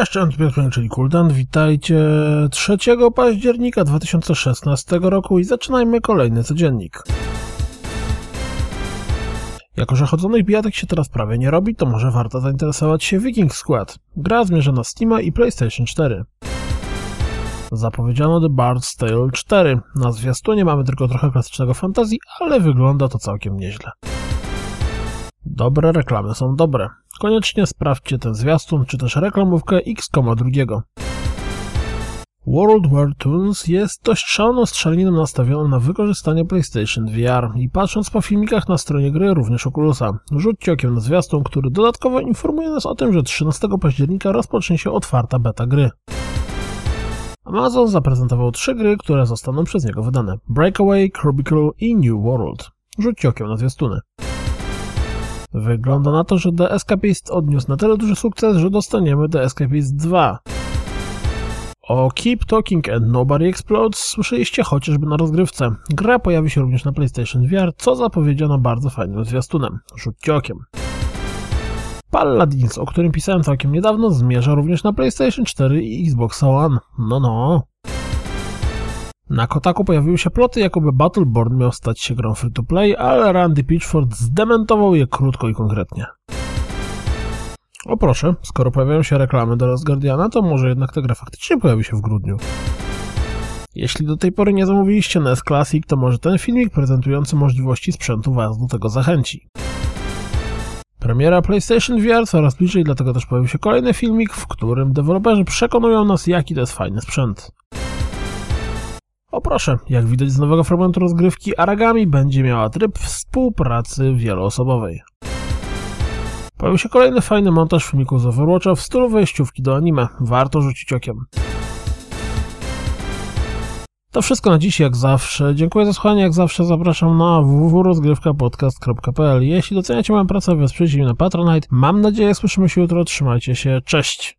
Cześć, Antpiotr, czyli Kuldan. Witajcie 3 października 2016 roku i zaczynajmy kolejny codziennik. Jako, że chodzonych bijatek się teraz prawie nie robi, to może warto zainteresować się Viking Squad. Gra zmierza na Steama i PlayStation 4. Zapowiedziano The Bard's Tale 4. Na zwiastunie mamy tylko trochę klasycznego fantazji, ale wygląda to całkiem nieźle. Dobre reklamy są dobre. Koniecznie sprawdźcie ten zwiastun, czy też reklamówkę X,2. World War Toons jest dość szaloną strzeliną nastawioną na wykorzystanie PlayStation VR i patrząc po filmikach na stronie gry również Oculusa, rzućcie okiem na zwiastun, który dodatkowo informuje nas o tym, że 13 października rozpocznie się otwarta beta gry. Amazon zaprezentował trzy gry, które zostaną przez niego wydane. Breakaway, Cubicle i New World. Rzućcie okiem na zwiastuny. Wygląda na to, że The Escapist odniósł na tyle duży sukces, że dostaniemy The Escapist 2. O Keep Talking and Nobody Explodes słyszeliście chociażby na rozgrywce. Gra pojawi się również na PlayStation VR, co zapowiedziano bardzo fajnym zwiastunem. Rzućcie okiem. Paladins, o którym pisałem całkiem niedawno, zmierza również na PlayStation 4 i Xbox One. No no. Na Kotaku pojawiły się ploty, jakoby Battleborn miał stać się grą free-to-play, ale Randy Pitchford zdementował je krótko i konkretnie. O proszę, skoro pojawiają się reklamy do Last Guardiana, to może jednak ta gra faktycznie pojawi się w grudniu. Jeśli do tej pory nie zamówiliście NES Classic, to może ten filmik prezentujący możliwości sprzętu Was do tego zachęci. Premiera PlayStation VR coraz bliżej, dlatego też pojawił się kolejny filmik, w którym deweloperzy przekonują nas, jaki to jest fajny sprzęt. O proszę, jak widać z nowego fragmentu rozgrywki, Aragami będzie miała tryb współpracy wieloosobowej. Pojawił się kolejny fajny montaż filmików z Overwatcha w stylu wejściówki do anime. Warto rzucić okiem. To wszystko na dziś, jak zawsze. Dziękuję za słuchanie, jak zawsze zapraszam na www.rozgrywkapodcast.pl Jeśli doceniacie moją pracę, wesprzyjcie mnie na Patronite. Mam nadzieję, słyszymy się jutro. Trzymajcie się, cześć!